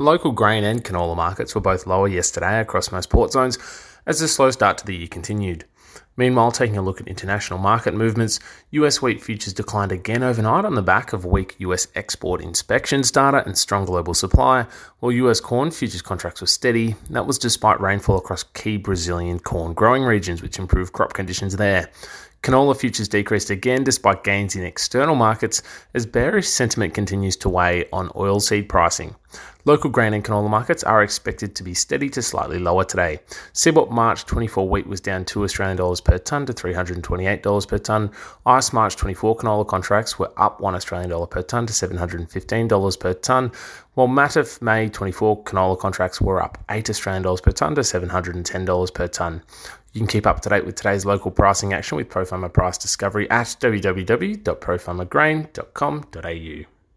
Local grain and canola markets were both lower yesterday across most port zones as the slow start to the year continued. Meanwhile, taking a look at international market movements, US wheat futures declined again overnight on the back of weak US export inspections data and strong global supply, while US corn futures contracts were steady. That was despite rainfall across key Brazilian corn growing regions, which improved crop conditions there. Canola futures decreased again despite gains in external markets as bearish sentiment continues to weigh on oilseed pricing. Local grain and canola markets are expected to be steady to slightly lower today. CBOT March 24 wheat was down 2 Australian dollars per tonne to $328 per tonne. ICE March 24 canola contracts were up 1 Australian dollar per tonne to $715 per tonne, while MATIF May 24 canola contracts were up 8 Australian dollars per tonne to $710 per tonne. You can keep up to date with today's local pricing action with ProFarmer Price Discovery at www.profarmergrain.com.au.